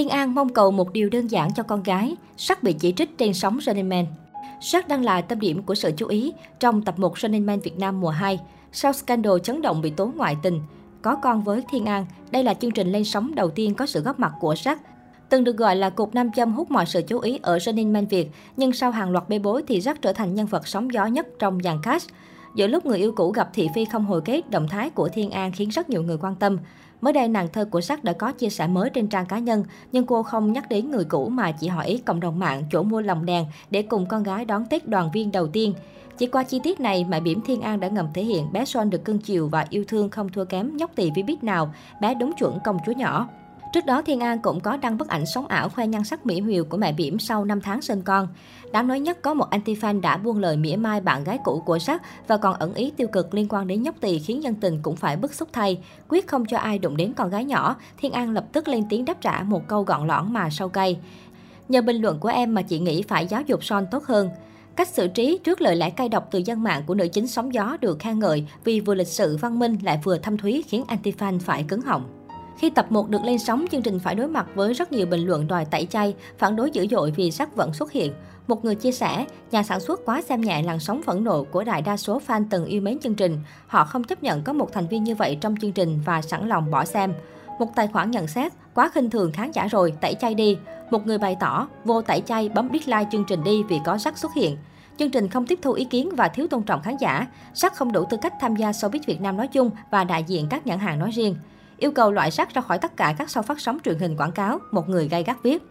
Thiên An mong cầu một điều đơn giản cho con gái, sắc bị chỉ trích trên sóng Running Man. Sắc đang là tâm điểm của sự chú ý trong tập 1 Running Man Việt Nam mùa 2. Sau scandal chấn động bị tố ngoại tình, có con với Thiên An, đây là chương trình lên sóng đầu tiên có sự góp mặt của Sắc. Từng được gọi là cục nam châm hút mọi sự chú ý ở Running Man Việt, nhưng sau hàng loạt bê bối thì Jack trở thành nhân vật sóng gió nhất trong dàn cast. Giữa lúc người yêu cũ gặp thị phi không hồi kết, động thái của Thiên An khiến rất nhiều người quan tâm. Mới đây, nàng thơ của Sắc đã có chia sẻ mới trên trang cá nhân, nhưng cô không nhắc đến người cũ mà chỉ hỏi cộng đồng mạng chỗ mua lồng đèn để cùng con gái đón Tết đoàn viên đầu tiên. Chỉ qua chi tiết này, mẹ bỉm Thiên An đã ngầm thể hiện bé Son được cưng chiều và yêu thương không thua kém nhóc tỳ vi biết nào, bé đúng chuẩn công chúa nhỏ. Trước đó, Thiên An cũng có đăng bức ảnh sống ảo khoe nhan sắc mỹ miều của mẹ bỉm sau 5 tháng sinh con. Đáng nói nhất có một anti-fan đã buông lời mỉa mai bạn gái cũ của sắc và còn ẩn ý tiêu cực liên quan đến nhóc tỳ khiến dân tình cũng phải bức xúc thay. Quyết không cho ai đụng đến con gái nhỏ, Thiên An lập tức lên tiếng đáp trả một câu gọn lõn mà sâu cay. Nhờ bình luận của em mà chị nghĩ phải giáo dục Son tốt hơn. Cách xử trí trước lời lẽ cay độc từ dân mạng của nữ chính sóng gió được khen ngợi vì vừa lịch sự văn minh lại vừa thâm thúy khiến anti-fan phải cứng họng. Khi tập 1 được lên sóng, chương trình phải đối mặt với rất nhiều bình luận đòi tẩy chay, phản đối dữ dội vì sắc vẫn xuất hiện. Một người chia sẻ, nhà sản xuất quá xem nhẹ làn sóng phẫn nộ của đại đa số fan từng yêu mến chương trình. Họ không chấp nhận có một thành viên như vậy trong chương trình và sẵn lòng bỏ xem. Một tài khoản nhận xét, quá khinh thường khán giả rồi, tẩy chay đi. Một người bày tỏ, vô tẩy chay bấm dislike chương trình đi vì có sắc xuất hiện. Chương trình không tiếp thu ý kiến và thiếu tôn trọng khán giả. Sắc không đủ tư cách tham gia showbiz Việt Nam nói chung và đại diện các nhãn hàng nói riêng yêu cầu loại rác ra khỏi tất cả các sau phát sóng truyền hình quảng cáo, một người gay gắt viết.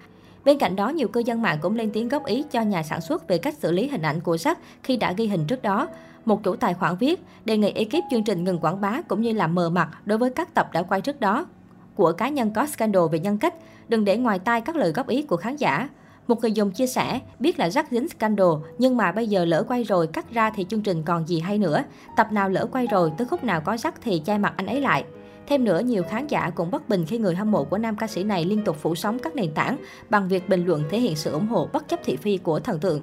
Bên cạnh đó, nhiều cư dân mạng cũng lên tiếng góp ý cho nhà sản xuất về cách xử lý hình ảnh của rác khi đã ghi hình trước đó. Một chủ tài khoản viết, đề nghị ekip chương trình ngừng quảng bá cũng như làm mờ mặt đối với các tập đã quay trước đó của cá nhân có scandal về nhân cách, đừng để ngoài tai các lời góp ý của khán giả. Một người dùng chia sẻ, biết là rắc dính scandal, nhưng mà bây giờ lỡ quay rồi, cắt ra thì chương trình còn gì hay nữa. Tập nào lỡ quay rồi, tới khúc nào có rắc thì che mặt anh ấy lại. Thêm nữa, nhiều khán giả cũng bất bình khi người hâm mộ của nam ca sĩ này liên tục phủ sóng các nền tảng bằng việc bình luận thể hiện sự ủng hộ bất chấp thị phi của thần tượng.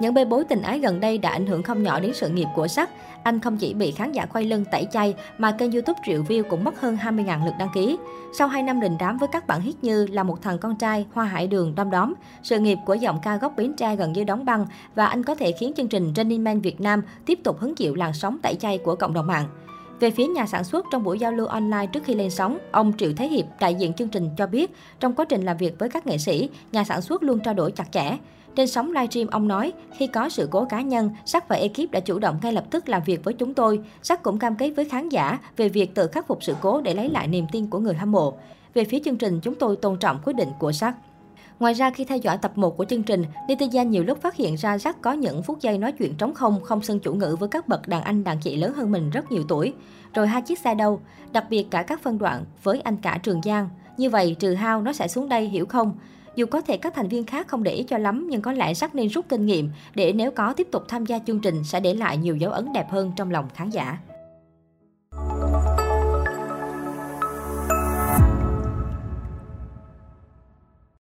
Những bê bối tình ái gần đây đã ảnh hưởng không nhỏ đến sự nghiệp của sắc. Anh không chỉ bị khán giả quay lưng tẩy chay mà kênh youtube triệu view cũng mất hơn 20.000 lượt đăng ký. Sau 2 năm đình đám với các bản hit như Là một thằng con trai, Hoa hải đường, Đom đóm, sự nghiệp của giọng ca gốc Bến Tre gần như đóng băng và anh có thể khiến chương trình Running Man Việt Nam tiếp tục hứng chịu làn sóng tẩy chay của cộng đồng mạng. Về phía nhà sản xuất, trong buổi giao lưu online trước khi lên sóng, ông Triệu Thế Hiệp, đại diện chương trình cho biết, trong quá trình làm việc với các nghệ sĩ, nhà sản xuất luôn trao đổi chặt chẽ. Trên sóng livestream, ông nói, khi có sự cố cá nhân, Sắc và ekip đã chủ động ngay lập tức làm việc với chúng tôi. Sắc cũng cam kết với khán giả về việc tự khắc phục sự cố để lấy lại niềm tin của người hâm mộ. Về phía chương trình, chúng tôi tôn trọng quyết định của Sắc. Ngoài ra, khi theo dõi tập 1 của chương trình, netizen nhiều lúc phát hiện ra Jack có những phút giây nói chuyện trống không, không xưng chủ ngữ với các bậc đàn anh đàn chị lớn hơn mình rất nhiều tuổi. Rồi hai chiếc xe đâu? Đặc biệt cả các phân đoạn với anh cả Trường Giang. Như vậy, trừ hao nó sẽ xuống đây, hiểu không? Dù có thể các thành viên khác không để ý cho lắm, nhưng có lẽ Jack nên rút kinh nghiệm để nếu có tiếp tục tham gia chương trình sẽ để lại nhiều dấu ấn đẹp hơn trong lòng khán giả.